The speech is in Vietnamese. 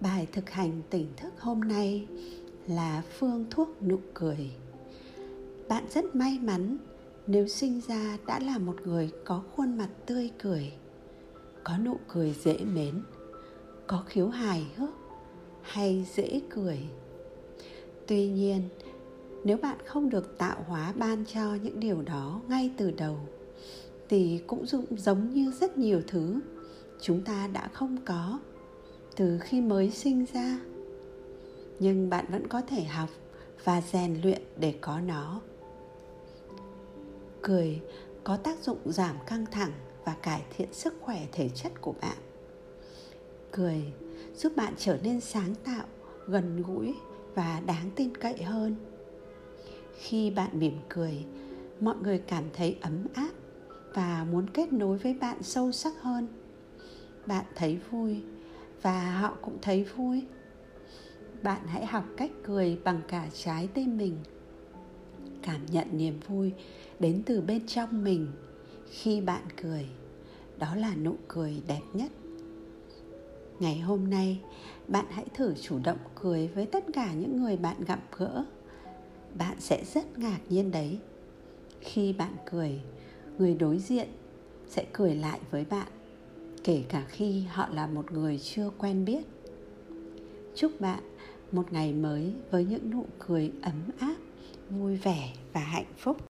Bài thực hành tỉnh thức hôm nay là phương thuốc nụ cười. Bạn rất may mắn nếu sinh ra đã là một người có khuôn mặt tươi cười, có nụ cười dễ mến, có khiếu hài hước hay dễ cười. Tuy nhiên, nếu bạn không được tạo hóa ban cho những điều đó ngay từ đầu thì cũng giống như rất nhiều thứ chúng ta đã không có từ khi mới sinh ra. Nhưng bạn vẫn có thể học và rèn luyện để có nó. Cười có tác dụng giảm căng thẳng và cải thiện sức khỏe thể chất của bạn. Cười giúp bạn trở nên sáng tạo, gần gũi và đáng tin cậy hơn. Khi bạn mỉm cười, mọi người cảm thấy ấm áp và muốn kết nối với bạn sâu sắc hơn. Bạn thấy vui và họ cũng thấy vui. Bạn hãy học cách cười bằng cả trái tim mình. Cảm nhận niềm vui đến từ bên trong mình khi bạn cười. Đó là nụ cười đẹp nhất. Ngày hôm nay, bạn hãy thử chủ động cười với tất cả những người bạn gặp gỡ. Bạn sẽ rất ngạc nhiên đấy. Khi bạn cười, người đối diện sẽ cười lại với bạn kể cả khi họ là một người chưa quen biết. Chúc bạn một ngày mới với những nụ cười ấm áp, vui vẻ và hạnh phúc.